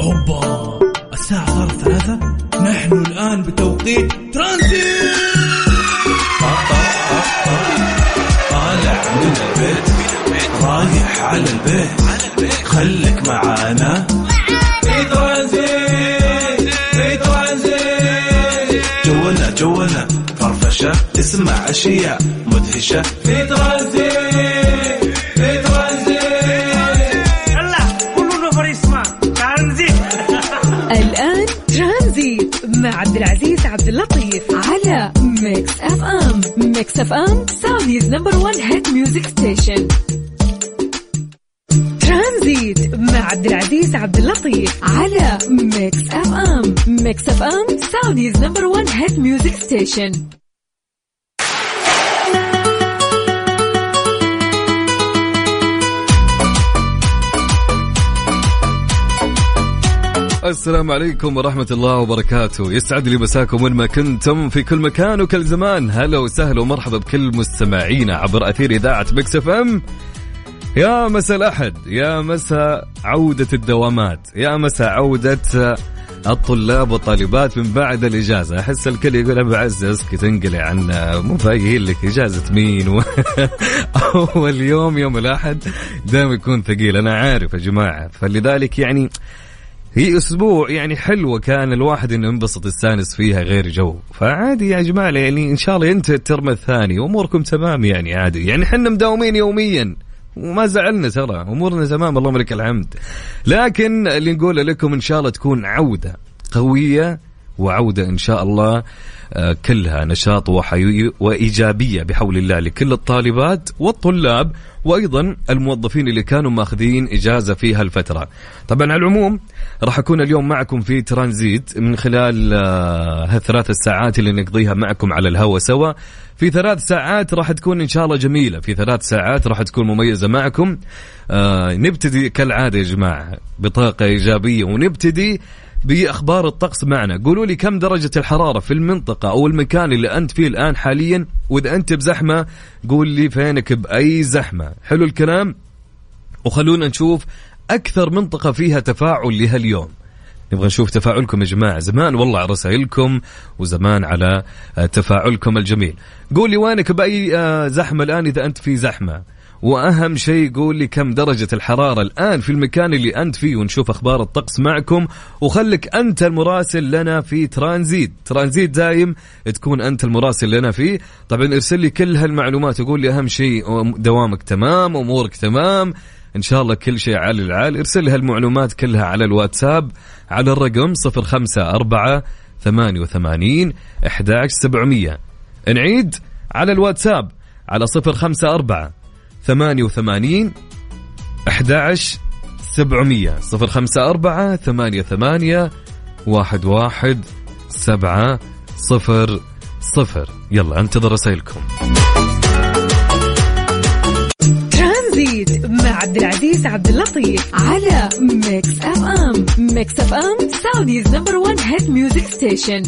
أوبا الساعة صارت ثلاثة. نحن الآن بتوقيت ترانزيت. طالع من البيت رايح على البيت. خليك معانا. في ترانزيت في ترانزيت. جولنا جولنا فرفشة. تسمع أشياء مدهشة. في ترانزيت. عبد العزيز عبد اللطيف على Mix FM Mix FM Saudi's number 1 hit music station ترانزيت مع عبد العزيز عبد اللطيف على Mix FM Mix FM Saudi's number 1 hit music station السلام عليكم ورحمة الله وبركاته. يسعد لي مساكم وين ما كنتم في كل مكان وكل زمان. هلا وسهلا ومرحبا بكل مستمعينا عبر أثير إذاعة Mix FM. يا مساء الأحد يا مساء عودة الدوامات يا مساء عودة الطلاب والطالبات من بعد الإجازة. أحس الكل يقول أبو عز اسكت انقلع عنا مو فايقين لك إجازة مين؟ و... أول يوم يوم الأحد دائما يكون ثقيل. أنا عارف يا جماعة. فلذلك يعني هي أسبوع يعني حلوة كان الواحد إنه ينبسط يستانس فيها غير جو. فعادي يا جماعة يعني إن شاء الله ينتهي الترم الثاني واموركم تمام يعني عادي. يعني إحنا مداومين يوميا وما زعلنا ترى أمورنا تمام اللهم لك الحمد. لكن اللي نقوله لكم إن شاء الله تكون عودة قوية وعودة إن شاء الله آه، كلها نشاط وحيوي وإيجابية بحول الله لكل الطالبات والطلاب وأيضا الموظفين اللي كانوا ماخذين إجازة في هالفترة. طبعا على العموم راح أكون اليوم معكم في ترانزيت من خلال آه، هالثلاث الساعات اللي نقضيها معكم على الهواء سوا. في ثلاث ساعات راح تكون إن شاء الله جميلة، في ثلاث ساعات راح تكون مميزة معكم. آه نبتدي كالعادة يا جماعة بطاقة إيجابية ونبتدي بأخبار الطقس معنا. قولوا لي كم درجة الحرارة في المنطقة أو المكان اللي أنت فيه الآن حاليا؟ وإذا أنت بزحمة قول لي فينك بأي زحمة. حلو الكلام؟ وخلونا نشوف أكثر منطقة فيها تفاعل لهاليوم. نبغى نشوف تفاعلكم يا جماعة. زمان والله على رسائلكم وزمان على تفاعلكم الجميل. قول لي وينك بأي آه، زحمة الآن إذا أنت في زحمة؟ وأهم شيء قول لي كم درجة الحرارة الآن في المكان اللي أنت فيه ونشوف أخبار الطقس معكم. وخلك أنت المراسل لنا في ترانزيت. ترانزيت دايم تكون أنت المراسل لنا فيه. طبعا ارسل لي كل هالمعلومات وقول لي أهم شيء دوامك تمام أمورك تمام. إن شاء الله كل شيء عالي العال. ارسل لي هالمعلومات كلها على الواتساب على الرقم 054 88 11700 نعيد على الواتساب على 054 88 11 700 054 88 11 7 0 0 يلا انتظر رسائلكم. ترانزيت مع عبد العزيز عبد اللطيف على Mix FM. Mix FM Saudi's number 1 hit music station.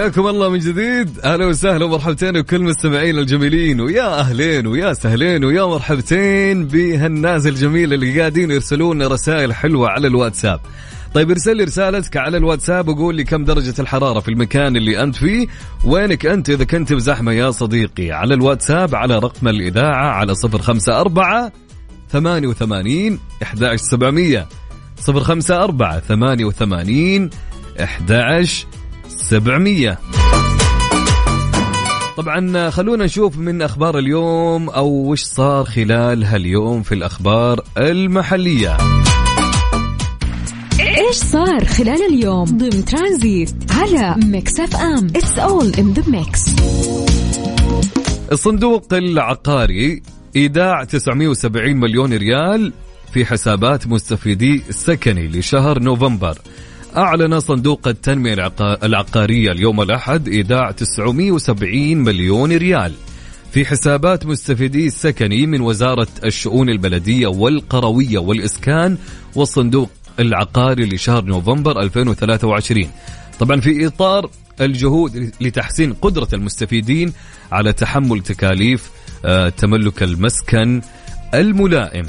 حياكم الله من جديد. أهلا وسهلا ومرحبتين بكل مستمعين الجميلين ويا أهلين ويا سهلين ويا مرحبتين بهالناس الجميله اللي قاعدين يرسلون رسائل حلوة على الواتساب. طيب ارسل لي رسالتك على الواتساب وقول لي كم درجة الحرارة في المكان اللي أنت فيه. وينك أنت إذا كنت بزحمة يا صديقي؟ على الواتساب على رقم الإذاعة على صفر خمسة أربعة ثمانية وثمانين إحدى سبعمية. صفر خمسة أربعة ثمانية وثمانين إحدى سبعمية طبعا خلونا نشوف من أخبار اليوم أو وش صار خلال هاليوم في الأخبار المحلية. إيش صار خلال اليوم ضمن ترانزيت على Mix FM؟ It's all in the mix الصندوق العقاري إيداع 970 مليون ريال في حسابات مستفيدي السكني لشهر نوفمبر. أعلن صندوق التنمية العقا- العقارية اليوم الأحد إيداع 970 مليون ريال في حسابات مستفيدي السكني من وزارة الشؤون البلدية والقروية والإسكان والصندوق العقاري لشهر نوفمبر 2023 طبعا في إطار الجهود لتحسين قدرة المستفيدين على تحمل تكاليف آه، تملك المسكن الملائم.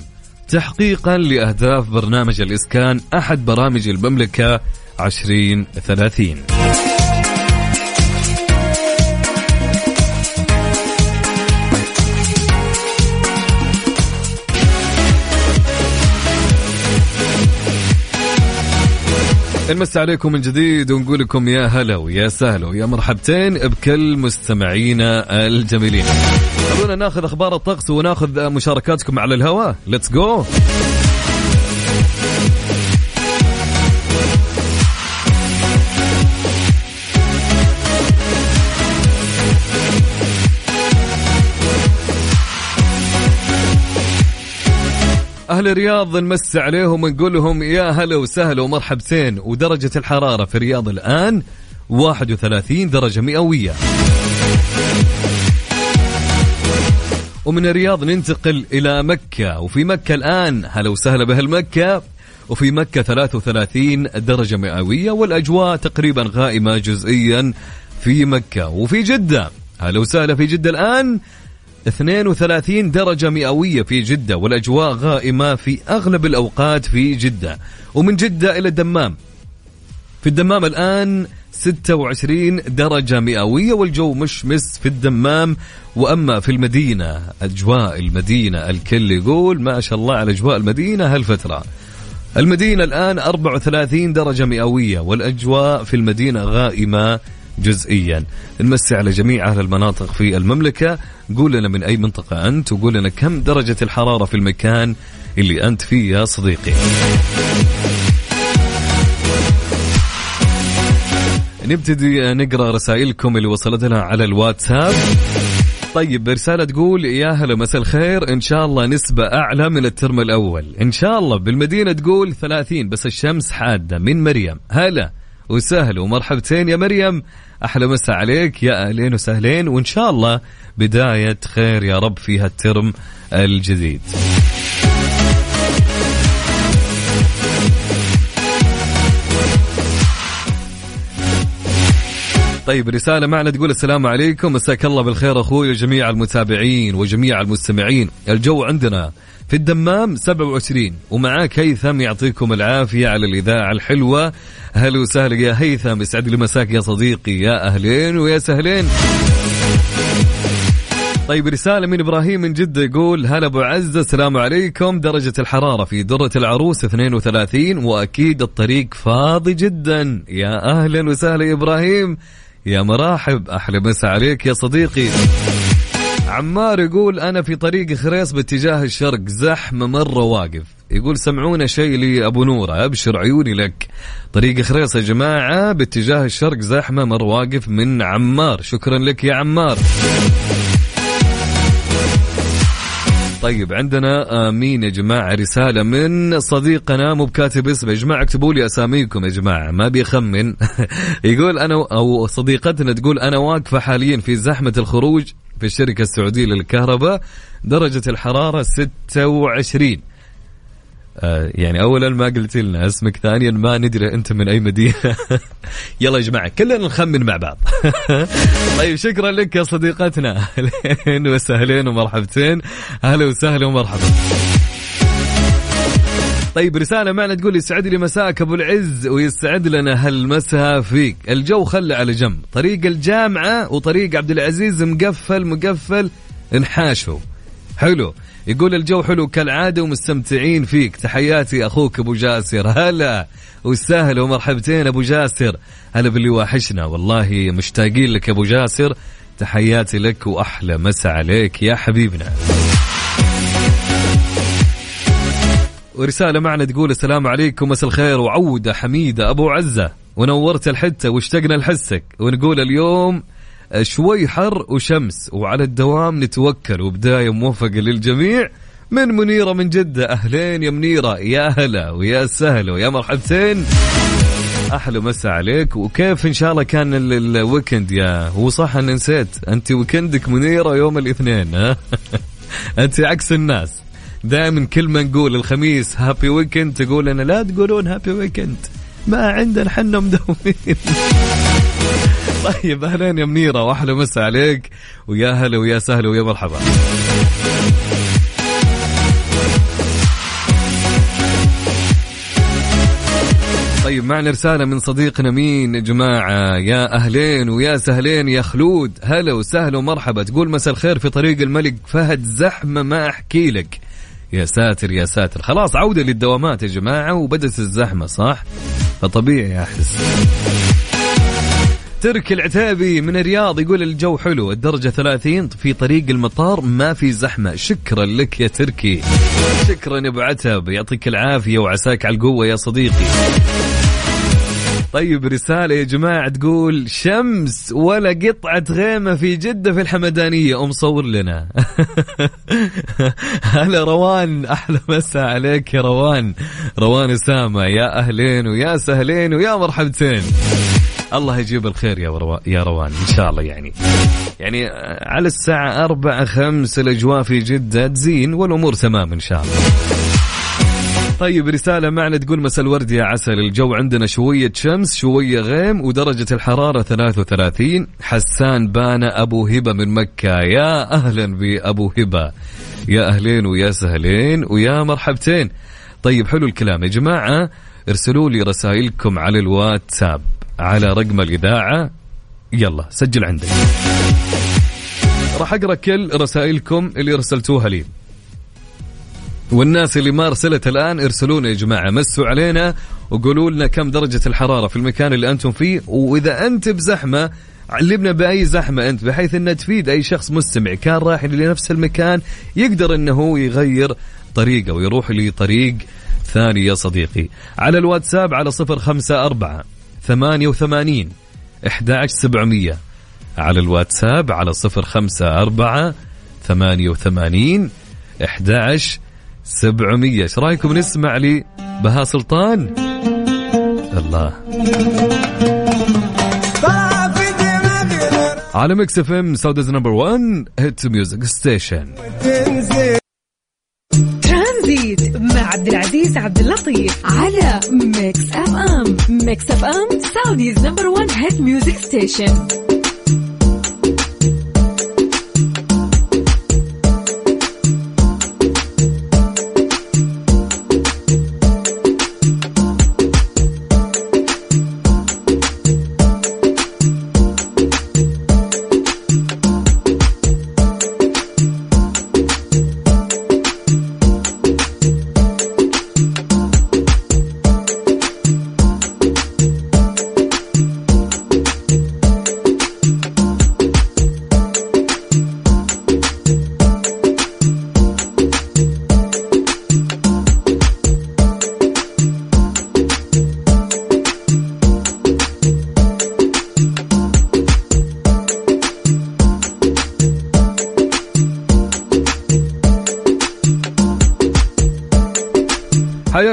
تحقيقا لأهداف برنامج الإسكان أحد برامج المملكة 2030 نمس عليكم من جديد ونقول لكم يا هلا ويا سهلا ويا مرحبتين بكل مستمعينا الجميلين. خلونا ناخذ أخبار الطقس وناخذ مشاركاتكم على الهواء. ليتس جو أهل الرياض نمس عليهم ونقول لهم يا هلا وسهلا ومرحبتين. ودرجة الحرارة في الرياض الآن 31 درجة مئوية. ومن الرياض ننتقل إلى مكة. وفي مكة الآن هلا وسهلا بأهل مكة وفي مكة 33 درجة مئوية والأجواء تقريبا غائمة جزئيا في مكة. وفي جدة هلا وسهلا في جدة الآن. 32 درجة مئوية في جدة والأجواء غائمة في أغلب الأوقات في جدة. ومن جدة إلى الدمام. في الدمام الآن 26 درجة مئوية والجو مشمس في الدمام. وأما في المدينة أجواء المدينة الكل يقول ما شاء الله على أجواء المدينة هالفترة. المدينة الآن 34 درجة مئوية والأجواء في المدينة غائمة جزئيا. نمسي على جميع أهل المناطق في المملكة. قول لنا من أي منطقة أنت وقول لنا كم درجة الحرارة في المكان اللي أنت فيه يا صديقي. نبتدي نقرأ رسائلكم اللي وصلت لنا على الواتساب. طيب رسالة تقول يا هلا مساء الخير. إن شاء الله نسبة أعلى من الترم الأول. إن شاء الله. بالمدينة تقول 30 بس الشمس حادة من مريم. هلا وسهلا ومرحبتين يا مريم. أحلى مساء عليك يا أهلين وسهلين وإن شاء الله بداية خير يا رب في هالترم الجديد. طيب رسالة معنا تقول السلام عليكم مساك الله بالخير أخوي وجميع المتابعين وجميع المستمعين. الجو عندنا في الدمام 27 ومعاك هيثم يعطيكم العافية على الإذاعة الحلوة. هلا وسهلا يا هيثم. يسعد لي مساك يا صديقي. يا أهلين ويا سهلين. طيب رسالة من إبراهيم من جدة يقول هلا أبو عزة السلام عليكم. درجة الحرارة في درة العروس 32 وأكيد الطريق فاضي جدا. يا أهلا وسهلا يا إبراهيم. يا مراحب أحلى مسا عليك يا صديقي. عمار يقول أنا في طريق خريص باتجاه الشرق زحمة مرة واقف. يقول سمعونا شيء لأبو نورة أبشر عيوني لك. طريق خريص يا جماعة باتجاه الشرق زحمة مرة واقف من عمار. شكرا لك يا عمار. طيب عندنا مين يا جماعة رسالة من صديقنا مو بكاتب اسمه. يا جماعة اكتبوا لي أساميكم يا جماعة ما بيخمن يقول أنا أو صديقتنا تقول أنا واقفة حاليا في زحمة الخروج. في الشركة السعودية للكهرباء درجة الحرارة 26 آه يعني اولا ما قلت لنا اسمك ثانيا ما ندري أنت من أي مدينة. يلا يا جماعة كلنا نخمن مع بعض. طيب شكرا لك يا صديقتنا. اهلين وسهلين ومرحبتين. أهلا وسهلا ومرحبا. طيب رسالة معنا تقول يسعد لي مساك أبو العز ويسعد لنا هالمساء فيك، الجو خلى على جنب، طريق الجامعة وطريق عبد العزيز مقفل مقفل انحاشوا. حلو، يقول الجو حلو كالعادة ومستمتعين فيك، تحياتي أخوك أبو جاسر، هلا وسهلا ومرحبتين أبو جاسر، هلا باللي واحشنا والله مشتاقين لك أبو جاسر، تحياتي لك وأحلى مسا عليك يا حبيبنا. ورسالة معنا تقول السلام عليكم مساء الخير وعودة حميدة أبو عزة ونورت الحتة واشتقنا لحسك ونقول اليوم شوي حر وشمس وعلى الدوام نتوكل وبداية موفقة للجميع من منيرة من جدة أهلين يا منيرة يا هلا ويا سهلا ويا مرحبتين. أحلى مسا عليك وكيف إن شاء الله كان ال- ال weekend يا هو صح أنا نسيت أنت ويكندك منيرة يوم الاثنين ها؟ أنت عكس الناس. دائما كل ما نقول الخميس happy weekend تقول لنا لا تقولون happy weekend ما عندنا حنا مدومين. طيب أهلين يا منيرة واحلى مسا عليك. ويا هلا ويا سهلا ويا مرحبا. طيب معنا رسالة من صديقنا مين؟ يا جماعة يا أهلين ويا سهلين يا خلود. هلا وسهلا ومرحبا. تقول مساء الخير في طريق الملك فهد. زحمة ما أحكي لك. يا ساتر يا ساتر. خلاص عودة للدوامات يا جماعة وبدت الزحمة صح؟ فطبيعي أحس ترك العتابي من الرياض يقول الجو حلو الدرجة 30 في طريق المطار ما في زحمة. شكرا لك يا تركي. شكرا أبو عتب. يعطيك العافية وعساك على القوة يا صديقي. طيب رسالة يا جماعة تقول شمس ولا قطعة غيمة في جدة في الحمدانية؟ أم صور لنا. هلا روان أحلى مسا عليك يا روان. روان أسامة يا أهلين ويا سهلين ويا مرحبتين. الله يجيب الخير يا ورو... يا روان إن شاء الله يعني. يعني على الساعة أربعة خمس الأجواء في جدة تزين والأمور تمام إن شاء الله. طيب رسالة معنا تقول مساء الورد يا عسل الجو عندنا شوية شمس شوية غيم ودرجة الحرارة 33 حسان بانا أبو هبة من مكة. يا أهلا بأبو هبة. يا أهلين ويا سهلين ويا مرحبتين. طيب حلو الكلام. يا جماعة ارسلوا لي رسائلكم على الواتساب على رقم الإذاعة. يلا سجل عندك. راح أقرأ كل رسائلكم اللي رسلتوها لي. والناس اللي ما أرسلت الآن ارسلونا يا جماعة مسوا علينا وقولوا لنا كم درجة الحرارة في المكان اللي أنتم فيه وإذا أنت بزحمة علمنا بأي زحمة أنت بحيث انها تفيد أي شخص مستمع كان رايح لنفس المكان يقدر إنه يغير طريقة ويروح لطريق ثاني يا صديقي. على الواتساب على صفر خمسة أربعة ثمانية وثمانين إحدى سبعمية. على الواتساب على صفر خمسة أربعة ثمانية وثمانين إحدى سبعمية. إيش رأيكم نسمع لي بها سلطان؟ الله. على Mix FM Saudi's number 1 hit music station ترانزيت مع عبد العزيز عبد اللطيف على Mix FM. Mix FM Saudi's number 1 hit music station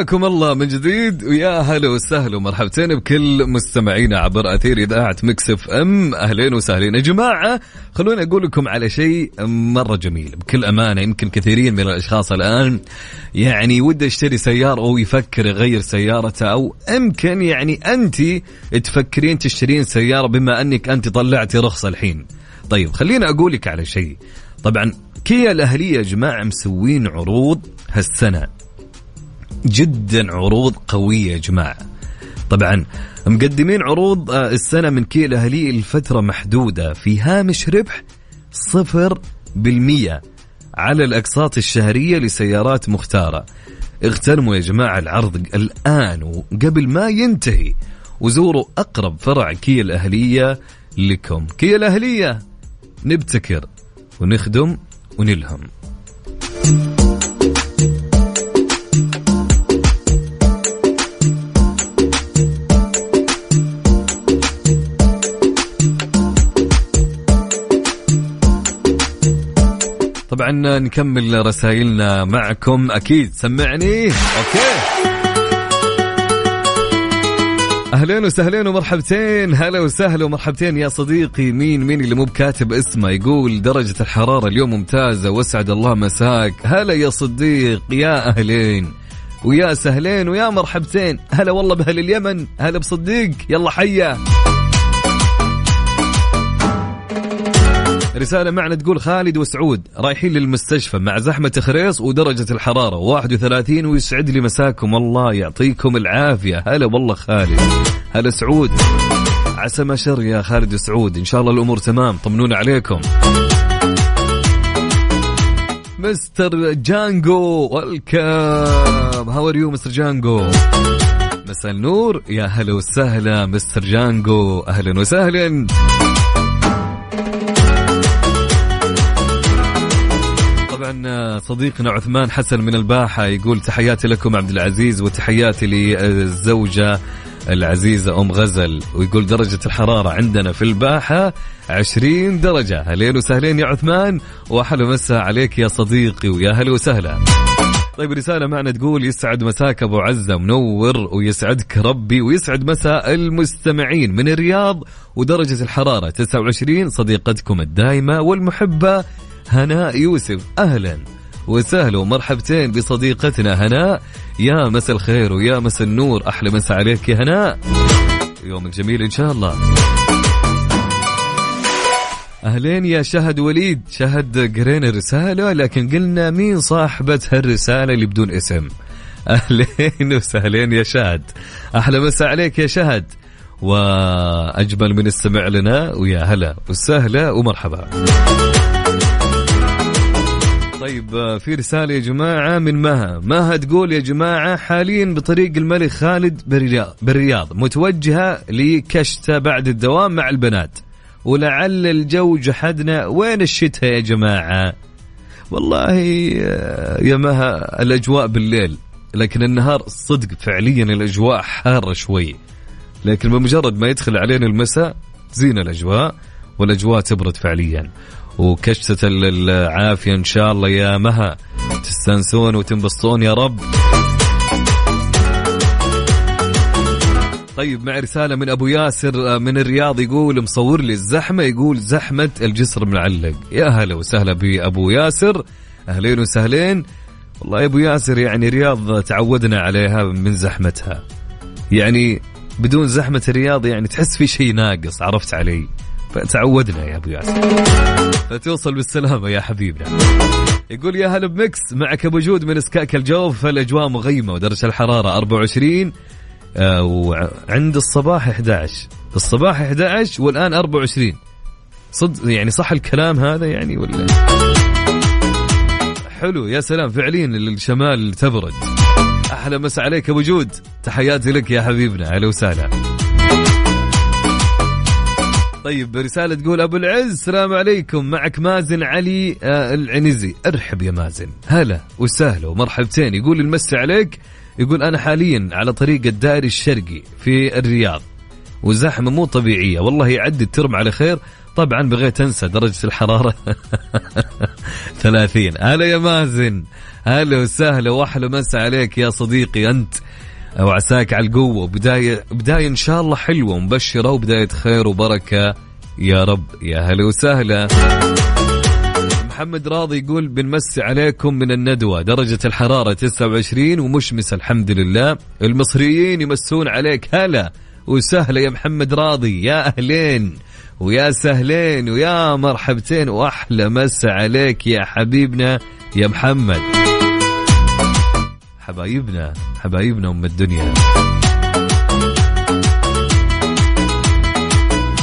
حياكم الله من جديد ويا هلا وسهلا ومرحبتين بكل مستمعينا عبر أثير إذاعة Mix FM. أهلين وسهلين. يا جماعة خلوني أقول لكم على شيء مرة جميل بكل أمانة يمكن كثيرين من الأشخاص الآن يعني وده يشتري سيارة أو يفكر يغير سيارته أو يمكن يعني أنت تفكرين تشترين سيارة بما أنك أنت طلعتي رخصة الحين. طيب خليني أقول لك على شيء. طبعا كيا الأهلية يا جماعة مسوين عروض هالسنة. جدا عروض قوية يا جماعة. طبعا مقدمين عروض آه، السنة من كيا الأهلية لفترة محدودة في هامش ربح صفر بالمية على الأقساط الشهرية لسيارات مختارة. اغتنموا يا جماعة العرض الآن وقبل ما ينتهي وزوروا أقرب فرع كيا الأهلية لكم. كيا الأهلية نبتكر ونخدم ونلهم. طبعا نكمل رسائلنا معكم. أكيد سمعني. أوكي. أهلين وسهلين ومرحبتين. هلا وسهلا ومرحبتين يا صديقي. مين مين اللي مو بكاتب اسمه يقول درجة الحرارة اليوم ممتازة وأسعد الله مساك. هلا يا صديق. يا أهلين ويا سهلين ويا مرحبتين. هلا والله بأهل اليمن. هلا بصديق. يلا حيا. رسالة معنا تقول خالد وسعود رايحين للمستشفى مع زحمة خريص ودرجة الحرارة 31 ويسعد لي مساكم الله يعطيكم العافية. هلا والله خالد. هلا سعود. عسى ما شر يا خالد وسعود. إن شاء الله الأمور تمام طمنونا عليكم. Mister Jango welcome how are you Mister Jango؟ مساء النور. يا هلا وسهلا Mister Jango. أهلا وسهلا. طبعا صديقنا عثمان حسن من الباحة يقول تحياتي لكم عبد العزيز وتحياتي للزوجة العزيزة أم غزل. ويقول درجة الحرارة عندنا في الباحة 20 درجة. هلين وسهلين يا عثمان. وأحلى مساء عليك يا صديقي ويا هلا وسهلا. طيب رسالة معنا تقول يسعد مساك أبو عزة منور ويسعدك ربي ويسعد مساء المستمعين من الرياض. ودرجة الحرارة 29 صديقتكم الدائمة والمحبة هناء يوسف. أهلا. وسهلا ومرحبتين بصديقتنا هناء يا مسا الخير ويا مسا النور. أحلى مسا عليك يا هناء يومك جميل إن شاء الله. أهلين يا شهد وليد. شهد قرينا الرسالة لكن قلنا مين صاحبة هالرسالة اللي بدون اسم. أهلين وسهلين يا شهد. أحلى مسا عليك يا شهد. وأجمل من استمع لنا. ويا هلا وسهلا ومرحبا. طيب في رسالة يا جماعة من مها. مها تقول يا جماعة حاليا بطريق الملك خالد بالرياض, بالرياض متوجهة لكشتة بعد الدوام مع البنات. ولعل الجو جحدنا وين الشتاء يا جماعة؟ والله يا مها الأجواء بالليل لكن النهار صدق فعليا الأجواء حارة شوي. لكن بمجرد ما يدخل علينا المساء تزين الأجواء والأجواء تبرد فعليا. وكشتة العافية إن شاء الله يا مها. تستانسون وتنبسطون يا رب. طيب مع رسالة من أبو ياسر آه، من الرياض يقول مصور لي الزحمة يقول زحمة الجسر المعلق يا هلا وسهلا بأبو ياسر. أهلين وسهلين. والله يا أبو ياسر يعني رياض تعودنا عليها من زحمتها. يعني بدون زحمة الرياض يعني تحس في شيء ناقص عرفت علي؟ فتعودنا يا أبو ياسر. فتوصل بالسلامة يا حبيبنا. يقول يا هلا بمكس معك أبو جود من إسكاك الجوف فالأجواء مغيمة ودرجة الحرارة 24 آه وعند الصباح 11 الصباح 11 والآن 24 صدق يعني صح الكلام هذا يعني ولا؟ حلو يا سلام فعليا الشمال تبرد. أحلى مسا عليك أبو جود. تحياتي لك يا حبيبنا أهلا وسهلا. طيب رسالة تقول أبو العز السلام عليكم. معك مازن علي آه العنزي. أرحب يا مازن. هلا وسهلا ومرحبتين. يقول المسي عليك. يقول أنا حاليا على طريق الدائري الشرقي في الرياض وزحمة مو طبيعية. والله يعدي الترم على خير. طبعا بغيت أنسى درجة الحرارة. 30 هلا يا مازن. هلا وسهلا. واحلى مسا عليك يا صديقي أنت. وعساك على القوة. بداية بداية إن شاء الله حلوة ومبشرة وبداية خير وبركة. يا رب يا هلا وسهلا. محمد راضي يقول بنمسي عليكم من الندوة. درجة الحرارة 29 ومشمسة الحمد لله. المصريين يمسون عليك هلا وسهلا يا محمد راضي. يا أهلين ويا سهلين ويا مرحبتين وأحلى مسا عليك يا حبيبنا يا محمد. حبايبنا حبايبنا أم الدنيا.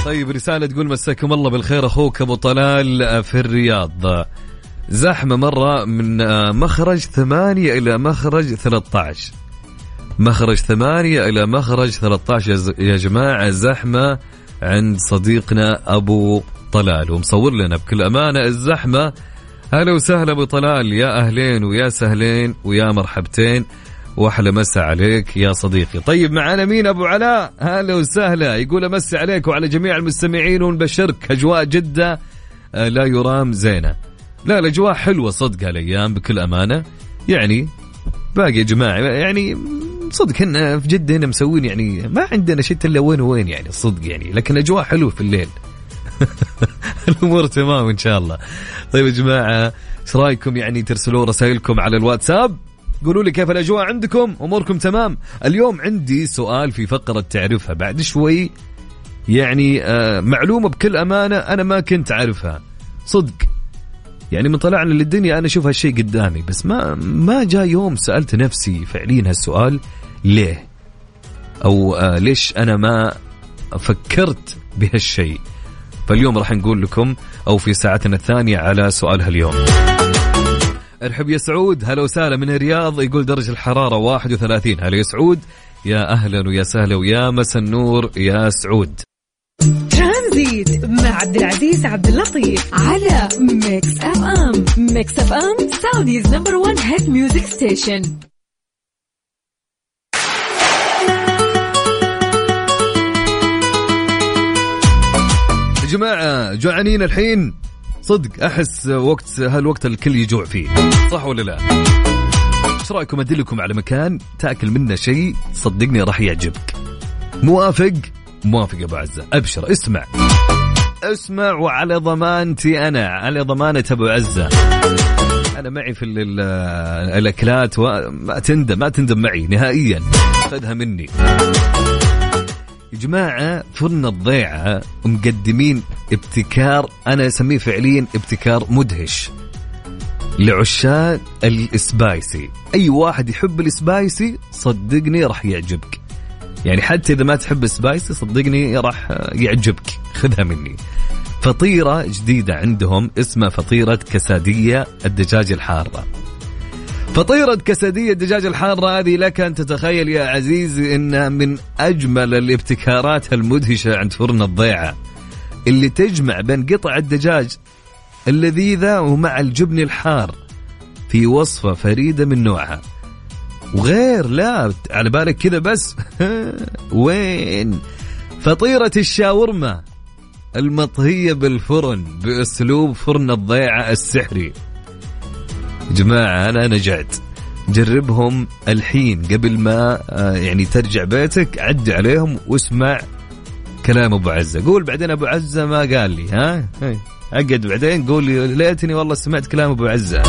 طيب رسالة تقول مساكم الله بالخير أخوك أبو طلال في الرياض. زحمة مرة من مخرج ثمانية إلى مخرج 13 مخرج ثمانية إلى مخرج 13 يا جماعة زحمة عند صديقنا أبو طلال. ومصور لنا بكل أمانة الزحمة هلا وسهلا أبو طلال. يا أهلين ويا سهلين ويا مرحبتين. وأحلى مسا عليك يا صديقي. طيب معنا مين أبو علاء؟ هلا وسهلا. يقول أمسي عليك وعلى جميع المستمعين ونبشرك. أجواء جدة آه، لا يرام زينة. لا الأجواء حلوة صدق هالأيام بكل أمانة. يعني باقي يا جماعة يعني صدق هنا في جدة هنا مسوين يعني ما عندنا شتاء الا وين وين يعني صدق يعني. لكن اجواء حلوة في الليل. الأمور تمام إن شاء الله. طيب يا جماعة إيش رأيكم يعني ترسلوا رسائلكم على الواتساب؟ قولوا لي كيف الأجواء عندكم؟ أموركم تمام. اليوم عندي سؤال في فقرة تعرفها بعد شوي يعني آه معلومة بكل أمانة أنا ما كنت أعرفها. صدق. يعني من طلعنا للدنيا أنا أشوف هالشيء قدامي بس ما ما جاء يوم سألت نفسي فعليا هالسؤال ليه؟ أو آه ليش أنا ما فكرت بهالشيء؟ فاليوم راح نقول لكم أو في ساعتنا الثانية على سؤال هاليوم. أرحب يا سعود هلا وسهلا من الرياض يقول درجة الحرارة 31 هلا يا سعود يا أهلا ويا سهلا ويا مسا النور يا سعود. ترانزيت مع عبد العزيز عبد اللطيف على Mix FM. Mix FM Saudi's number 1 hit music station يا جماعة جوعانين الحين. صدق أحس وقت هالوقت الكل يجوع فيه. صح ولا لا؟ إيش رأيكم؟ أدلكم على مكان تأكل منه شيء صدقني راح يعجبك. موافق؟ موافق أبو عزة. أبشر. اسمع. اسمع وعلى ضمانتي أنا. على ضمانة أبو عزة. أنا معي في ال- ال- الأكلات وما تندم ما تندم معي نهائيا. خذها مني. يا جماعة فرن الضيعة مقدمين ابتكار أنا أسميه فعليا ابتكار مدهش. لعشاق السبايسي. أي واحد يحب السبايسي صدقني راح يعجبك. يعني حتى إذا ما تحب السبايسي صدقني راح يعجبك. خذها مني. فطيرة جديدة عندهم اسمها فطيرة كسادية الدجاج الحارة. فطيرة كسدية الدجاج الحارة هذه لك أن تتخيل يا عزيزي إنها من أجمل الابتكارات المدهشة عند فرن الضيعة. اللي تجمع بين قطع الدجاج اللذيذة ومع الجبن الحار في وصفة فريدة من نوعها. وغير لا على بالك كذا بس. وين؟ فطيرة الشاورما المطهية بالفرن بأسلوب فرن الضيعة السحري. جماعة أنا نجعت. جربهم الحين قبل ما آه، يعني ترجع بيتك عد عليهم واسمع كلام أبو عزة. قول بعدين أبو عزة ما قال لي ها؟ هي. أقعد بعدين قول لي ليتني والله سمعت كلام أبو عزة.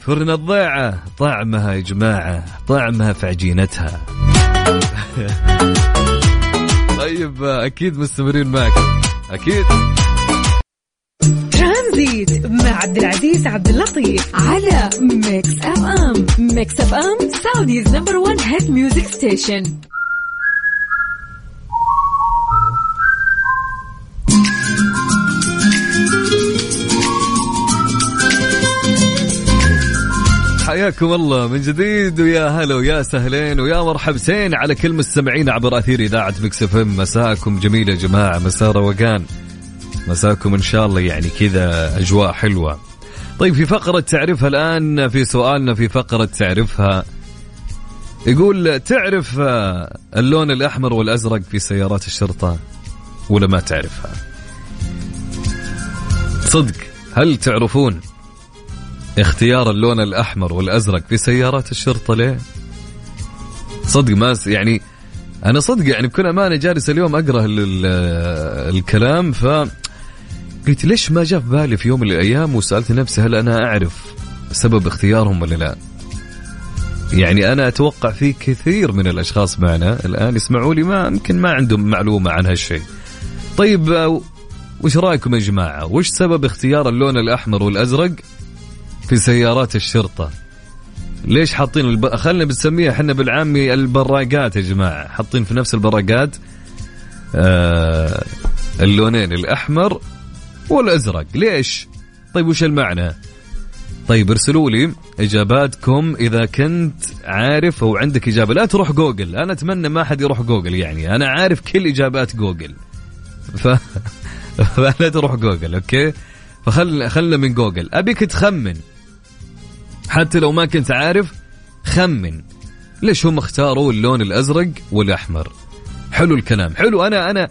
فرن الضيعة طعمها يا جماعة طعمها في عجينتها. طيب آه، أكيد مستمرين معك. أكيد. ترانزيت مع عبد العزيز عبد اللطيف. على Mix FM Mix FM Saudi's number 1 hit music station حياكم الله من جديد ويا هلا ويا سهلين ويا مرحبتين على كل مستمعين عبر أثير إذاعة Mix FM مساكم جميل يا جماعة مساء روقان. مساكم إن شاء الله يعني كذا أجواء حلوة. طيب في فقرة تعرفها الآن في سؤالنا في فقرة تعرفها. يقول تعرف اللون الأحمر والأزرق في سيارات الشرطة ولا ما تعرفها؟ صدق هل تعرفون اختيار اللون الأحمر والأزرق في سيارات الشرطة ليه؟ صدق ما يعني أنا صدق يعني بكل أمانة جالس اليوم أقرأ ال- ال- الكلام ف قلت ليش ما جاء في بالي في يوم من الأيام وسألت نفسي هل أنا أعرف سبب اختيارهم ولا لا؟ يعني أنا أتوقع في كثير من الأشخاص معنا الآن يسمعوا لي ما يمكن ما عندهم معلومة عن هالشيء. طيب آه، وش رأيكم يا جماعة؟ وش سبب اختيار اللون الأحمر والأزرق في سيارات الشرطة ليش حاطين الب... خلينا بنسميها إحنا بالعامي البراقات يا جماعة حاطين في نفس البراقات آه اللونين الأحمر والأزرق. ليش؟ طيب وش المعنى؟ طيب ارسلوا لي إجاباتكم إذا كنت عارف أو عندك إجابة. لا تروح جوجل. أنا أتمنى ما حد يروح جوجل يعني. أنا عارف كل إجابات جوجل. ف... فلا تروح جوجل okay؟ فخل خلنا من جوجل. أبيك تخمن. حتى لو ما كنت عارف خمن. ليش هم اختاروا اللون الأزرق والأحمر؟ حلو الكلام. حلو. أنا أنا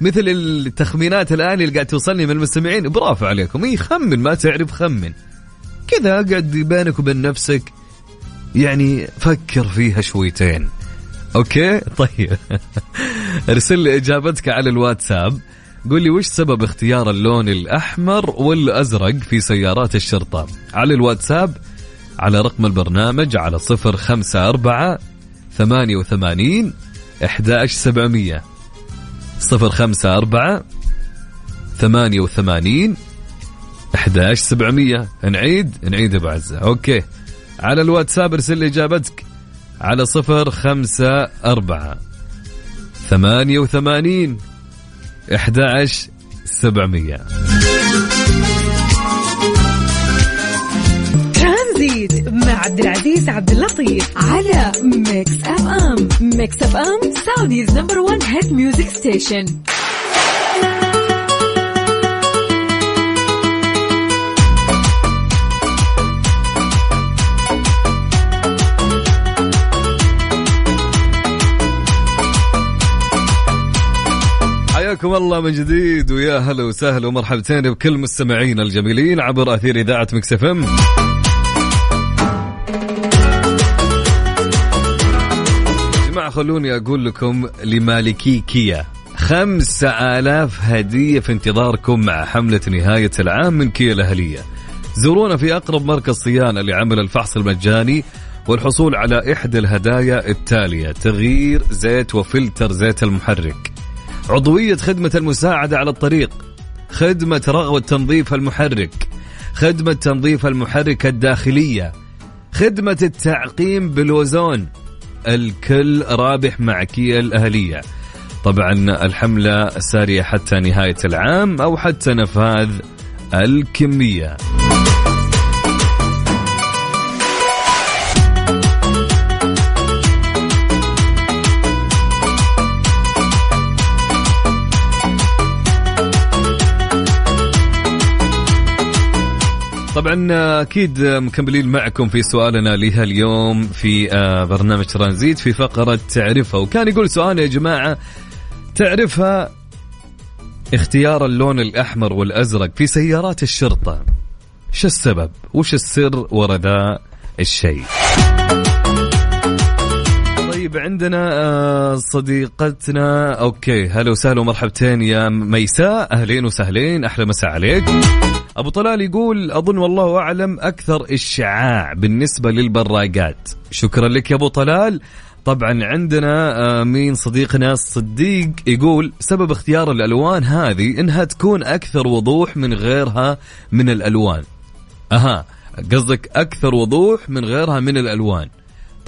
مثل التخمينات الآن اللي قاعد توصلني من المستمعين. برافو عليكم. اي خمن ما تعرف خمن. كذا اقعد بينك وبين نفسك. يعني فكر فيها شويتين. Okay؟ طيب. ارسل لي إجابتك على الواتساب. قول لي وش سبب اختيار اللون الأحمر والأزرق في سيارات الشرطة؟ على الواتساب على رقم البرنامج على 054 88 11700 صفر خمسة أربعة ثمانية وثمانين 11700 نعيد؟ نعيد أبو عزة. Okay. على الواتساب ارسل لي إجابتك. على صفر خمسة أربعة ثمانية وثمانين عشر سبعمية. عبد العزيز عبد اللطيف. على Mix FM Mix FM Saudi's number 1 hit music station حياكم الله من جديد ويا هلا وسهلا ومرحبتين بكل مستمعينا الجميلين عبر أثير إذاعة مكس خلوني أقول لكم لمالكي كيا. خمسة آلاف هدية في انتظاركم مع حملة نهاية العام من كيا الأهلية. زورونا في أقرب مركز صيانة لعمل الفحص المجاني والحصول على إحدى الهدايا التالية تغيير زيت وفلتر زيت المحرك. عضوية خدمة المساعدة على الطريق. خدمة رغوة تنظيف المحرك. خدمة تنظيف المحرك الداخلية. خدمة التعقيم بالوزون الكل رابح مع كيا الأهلية. طبعا الحملة سارية حتى نهاية العام أو حتى نفاذ الكمية. طبعا أكيد مكملين معكم في سؤالنا لها اليوم في آه، برنامج ترانزيت في فقرة تعرفها. وكان يقول سؤال يا جماعة تعرفها اختيار اللون الأحمر والأزرق في سيارات الشرطة شو السبب؟ وش السر ورا ذا الشيء؟ طيب عندنا آه، صديقتنا okay هلا وسهلا ومرحبتين يا ميساء. أهلين وسهلين أحلى مساء عليك. أبو طلال يقول أظن والله أعلم أكثر اشعاع بالنسبة للبراقات. شكرا لك يا أبو طلال. طبعا عندنا آه، مين؟ صديقنا الصديق يقول سبب اختيار الألوان هذه إنها تكون أكثر وضوح من غيرها من الألوان. أها قصدك أكثر وضوح من غيرها من الألوان.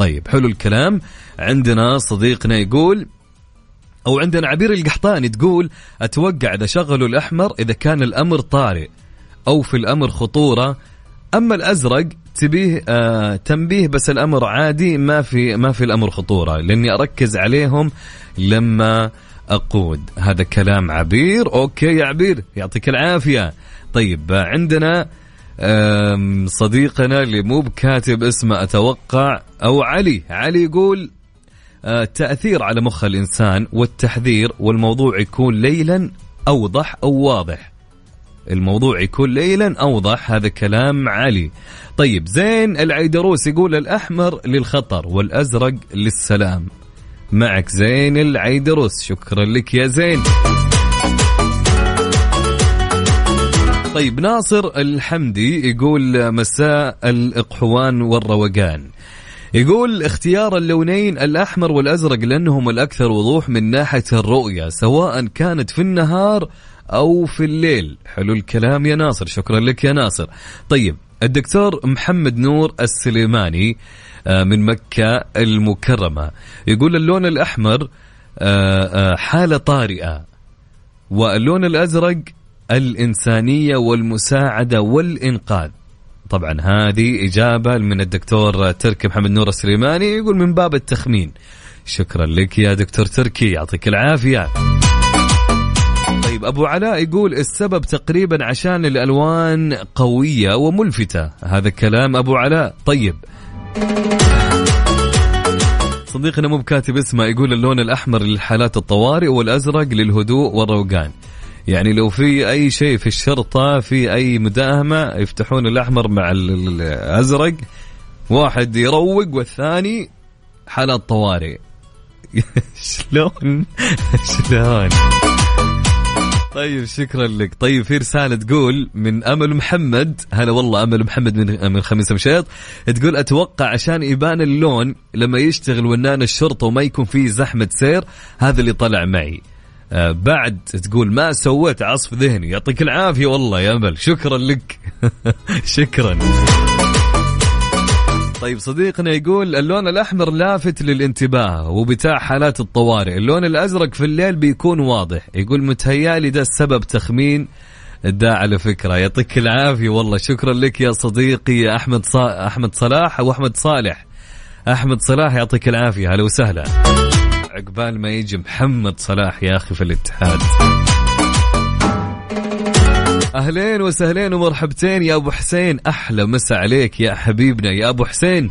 طيب حلو الكلام. عندنا صديقنا يقول أو عندنا عبير القحطاني تقول أتوقع إذا شغلوا الأحمر إذا كان الأمر طارئ أو في الأمر خطورة. أما الأزرق تبيه آه تنبيه بس الأمر عادي ما في ما في الأمر خطورة لأني أركز عليهم لما أقود. هذا كلام عبير. أوكي يا عبير يعطيك العافية. طيب عندنا صديقنا اللي مو بكاتب اسمه أتوقع أو علي. علي يقول آه، التاثير على مخ الإنسان والتحذير والموضوع يكون ليلا أوضح أو واضح. الموضوع يكون ليلا أوضح هذا كلام علي. طيب زين العيدروس يقول الأحمر للخطر والأزرق للسلام. معك زين العيدروس شكرا لك يا زين. طيب ناصر الحمدي يقول مساء الإقحوان والروقان. يقول اختيار اللونين الأحمر والأزرق لأنهم الأكثر وضوح من ناحية الرؤية سواء كانت في النهار أو في الليل. حلو الكلام يا ناصر شكرا لك يا ناصر. طيب الدكتور محمد نور السليماني آه، من مكة المكرمة يقول اللون الأحمر آه، آه، حالة طارئة واللون الأزرق الإنسانية والمساعدة والإنقاذ. طبعا هذه إجابة من الدكتور تركي محمد نور السليماني يقول من باب التخمين. شكرا لك يا دكتور تركي يعطيك العافية. طيب أبو علاء يقول السبب تقريبا عشان الألوان قوية وملفتة. هذا كلام أبو علاء. طيب. صديقنا مو بكاتب اسمه يقول اللون الأحمر للحالات الطوارئ والأزرق للهدوء والروقان. يعني لو في أي شيء في الشرطة في أي مداهمة يفتحون الأحمر مع ال- ال- الأزرق واحد يروق والثاني حالات طوارئ. شلون؟ شلون؟ طيب شكرا لك. طيب في رسالة تقول من أمل محمد هلا والله أمل محمد من من خميس مشيط تقول أتوقع عشان يبان اللون لما يشتغل ونان الشرطة وما يكون فيه زحمة سير هذا اللي طلع معي. بعد تقول ما سويت عصف ذهني. يعطيك العافية والله يا أمل. شكرا لك. شكرا. طيب صديقنا يقول اللون الأحمر لافت للانتباه وبتاع حالات الطوارئ. اللون الأزرق في الليل بيكون واضح. يقول متهيألي ده السبب تخمين ده على فكرة. يعطيك العافية والله. شكرا لك يا صديقي يا أحمد صا... أحمد صلاح أو أحمد صالح. أحمد صلاح يعطيك العافية. هلا وسهلا. عقبال ما يجي محمد صلاح يا أخي في الاتحاد. أهلين وسهلين ومرحبتين يا أبو حسين. أحلى مسا عليك يا حبيبنا يا أبو حسين.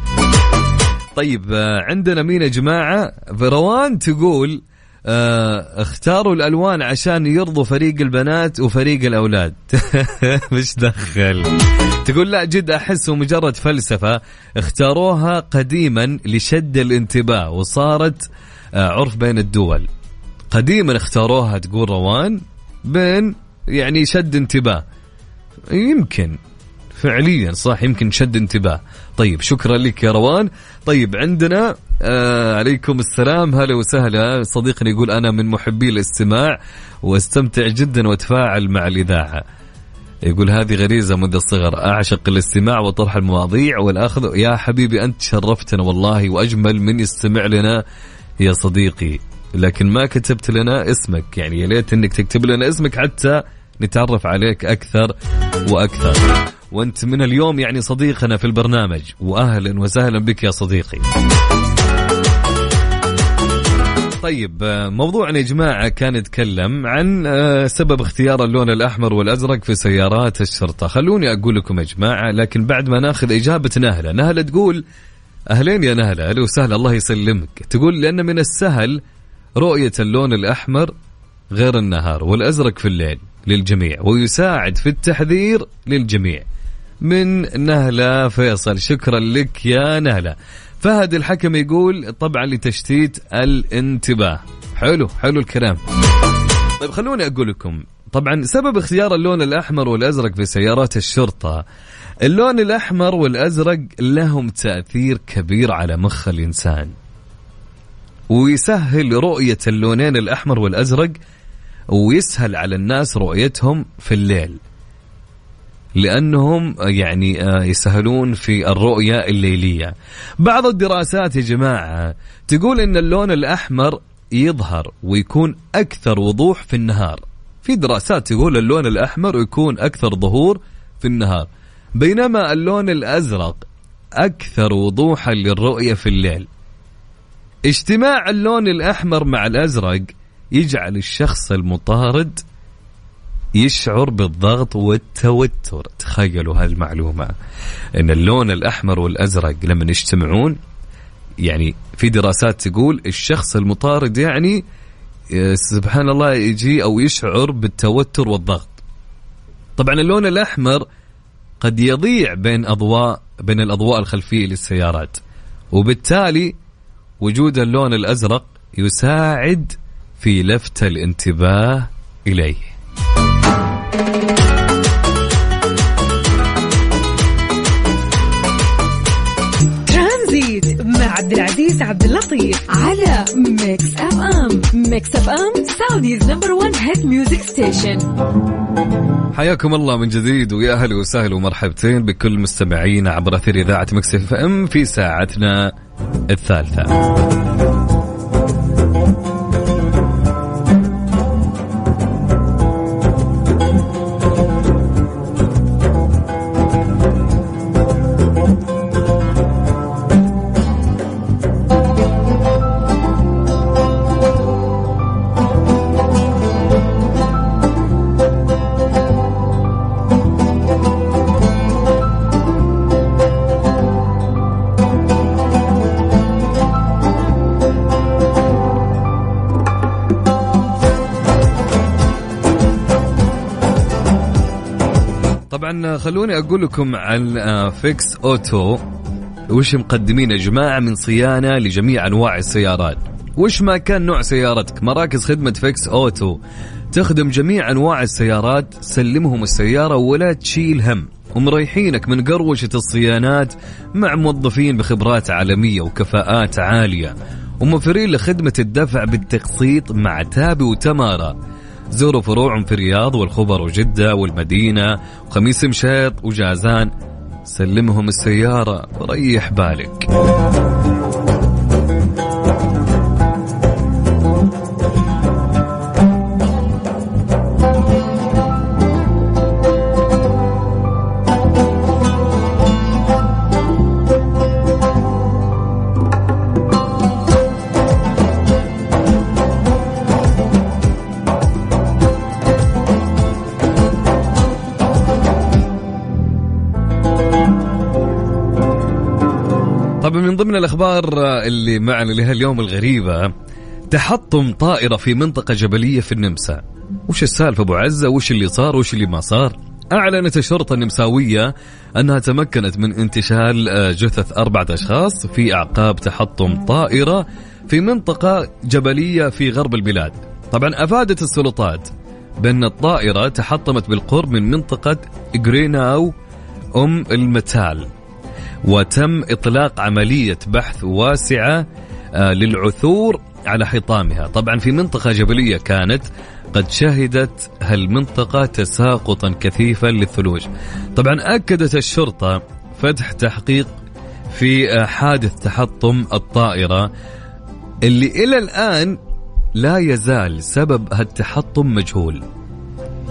طيب آه، عندنا مين يا جماعة؟ فروان تقول آه اختاروا الألوان عشان يرضوا فريق البنات وفريق الأولاد. مش دخل. تقول لا جد احسه مجرد فلسفة. اختاروها قديما لشد الانتباه وصارت عرف بين الدول. قديما اختاروها تقول روان بين يعني شد انتباه. يمكن فعليا صح يمكن شد انتباه. طيب شكرا لك يا روان. طيب عندنا آه عليكم السلام. هلا وسهلا. صديقنا يقول أنا من محبي الاستماع واستمتع جدا وأتفاعل مع الإذاعة. يقول هذه غريزة منذ الصغر. أعشق الاستماع وطرح المواضيع والأخذ. يا حبيبي أنت شرفتنا والله وأجمل من يستمع لنا يا صديقي لكن ما كتبت لنا اسمك. يعني يا ليت إنك تكتب لنا اسمك حتى نتعرف عليك أكثر وأكثر. وأنت من اليوم يعني صديقنا في البرنامج. واهلا وسهلا بك يا صديقي. طيب موضوعنا يا جماعة كان يتكلم عن آه، سبب اختيار اللون الأحمر والأزرق في سيارات الشرطة. خلوني أقول لكم يا جماعة لكن بعد ما ناخذ إجابة نهلة نهلة تقول أهلين يا نهلة أهلا وسهلا الله يسلمك. تقول لأن من السهل رؤية اللون الأحمر غير النهار والأزرق في الليل للجميع ويساعد في التحذير للجميع. من نهلة فيصل شكرا لك يا نهلة. فهد الحكم يقول طبعا لتشتيت الانتباه. حلو حلو الكلام. طيب خلوني أقول لكم طبعا سبب اختيار اللون الأحمر والأزرق في سيارات الشرطة اللون الأحمر والأزرق لهم تأثير كبير على مخ الإنسان. ويسهل رؤية اللونين الأحمر والأزرق ويسهل على الناس رؤيتهم في الليل. لأنهم يعني آه، يسهلون في الرؤية الليلية. بعض الدراسات يا جماعة تقول أن اللون الأحمر يظهر ويكون أكثر وضوح في النهار. في دراسات تقول اللون الأحمر يكون أكثر ظهور في النهار. بينما اللون الأزرق أكثر وضوحا للرؤية في الليل. اجتماع اللون الأحمر مع الأزرق يجعل الشخص المطارد يشعر بالضغط والتوتر. تخيلوا هذه المعلومة إن اللون الأحمر والأزرق لما يجتمعون يعني في دراسات تقول الشخص المطارد يعني آه، سبحان الله يجي أو يشعر بالتوتر والضغط. طبعا اللون الأحمر قد يضيع بين أضواء بين الأضواء الخلفية للسيارات وبالتالي وجود اللون الأزرق يساعد في لفت الانتباه إليه. عبد العزيز عبد اللطيف على Mix FM Mix FM Saudi's number 1 hit music station حياكم الله من جديد ويا أهلا وسهلا ومرحبتين بكل مستمعينا عبر أثير إذاعة Mix FM في ساعتنا الثالثة. طبعا خلوني أقول لكم عن آه، Fix Auto. وش مقدمين يا جماعة من صيانة لجميع أنواع السيارات. وش ما كان نوع سيارتك؟ مراكز خدمة Fix Auto. تخدم جميع أنواع السيارات سلمهم السيارة ولا تشيل هم. ومريحينك من قروشة الصيانات مع موظفين بخبرات عالمية وكفاءات عالية. وموفرين لخدمة الدفع بالتقسيط مع تابي وتمارا. زوروا فروعهم في الرياض والخبر وجدة والمدينة وخميس مشيط وجازان. سلمهم السيارة وريح بالك. طبعا من ضمن الأخبار اللي معنا لها اليوم الغريبة تحطم طائرة في منطقة جبلية في النمسا. وش السالفة أبو عزة؟ وش اللي صار؟ وش اللي ما صار؟ أعلنت الشرطة النمساوية أنها تمكنت من انتشال آه، جثث أربعة أشخاص في أعقاب تحطم طائرة في منطقة جبلية في غرب البلاد. طبعا أفادت السلطات بأن الطائرة تحطمت بالقرب من منطقة جريناو أم المتال. وتم إطلاق عملية بحث واسعة آه، للعثور على حطامها. طبعا في منطقة جبلية كانت قد شهدت هالمنطقة تساقطا كثيفا للثلوج. طبعا أكدت الشرطة فتح تحقيق في آه، حادث تحطم الطائرة اللي إلى الآن لا يزال سبب هالتحطم مجهول.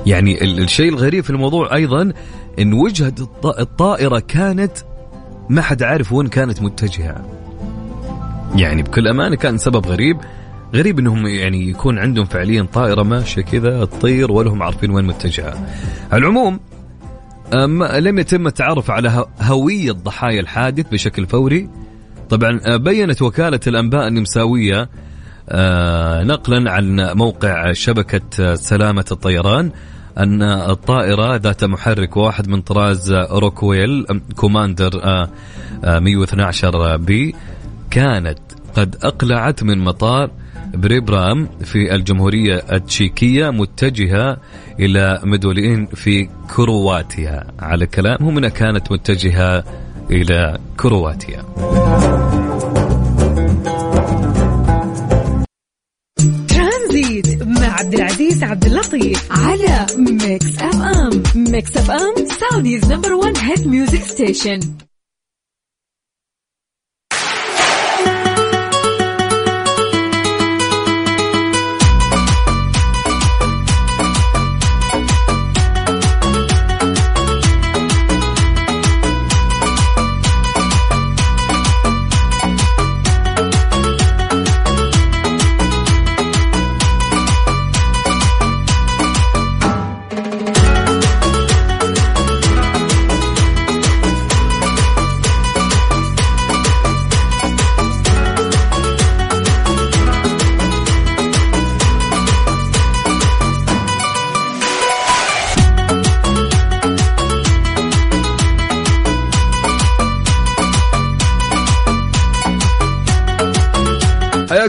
يعني الشيء الغريب في الموضوع أيضا أن وجهة الطائرة كانت ما حد عارف وين كانت متجهة يعني بكل أمانة كان سبب غريب غريب إنهم يعني يكون عندهم فعليا طائرة ماشية كذا تطير ولا هم عارفين وين متجهة. على العموم لم يتم التعرف على هوية ضحايا الحادث بشكل فوري. طبعا آه، بينت وكالة الأنباء النمساوية آه، نقلا عن موقع شبكة سلامة الطيران أن الطائرة ذات محرك واحد من طراز Rockwell Commander 112 B كانت قد أقلعت من مطار بريبرام في الجمهورية التشيكية متجهة إلى مدولين في كرواتيا. على كلامهم أنها كانت متجهة إلى كرواتيا. عبد العزيز عبد اللطيف على Mix FM Mix FM Saudi's number 1 hit music station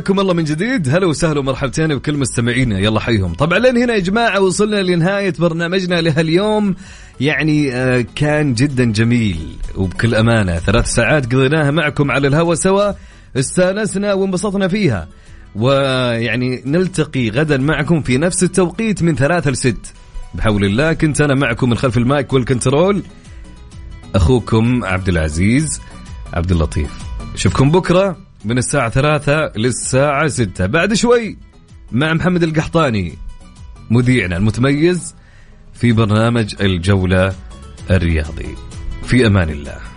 حياكم الله من جديد. هلا وسهلا ومرحبتين بكل مستمعينا. يلا حيهم. طبعا لين هنا يا جماعة وصلنا لنهاية برنامجنا لهاليوم. يعني آه كان جدا جميل. وبكل أمانة ثلاث ساعات قضيناها معكم على الهوا سوا استانسنا وانبسطنا فيها. ويعني نلتقي غدا معكم في نفس التوقيت من ثلاثة لست بحول الله كنت أنا معكم من خلف المايك والكنترول. أخوكم عبد العزيز عبد اللطيف. أشوفكم بكرة. من الساعة ثلاثة للساعة ستة. بعد شوي مع محمد القحطاني مذيعنا المتميز في برنامج الجولة الرياضي. في أمان الله.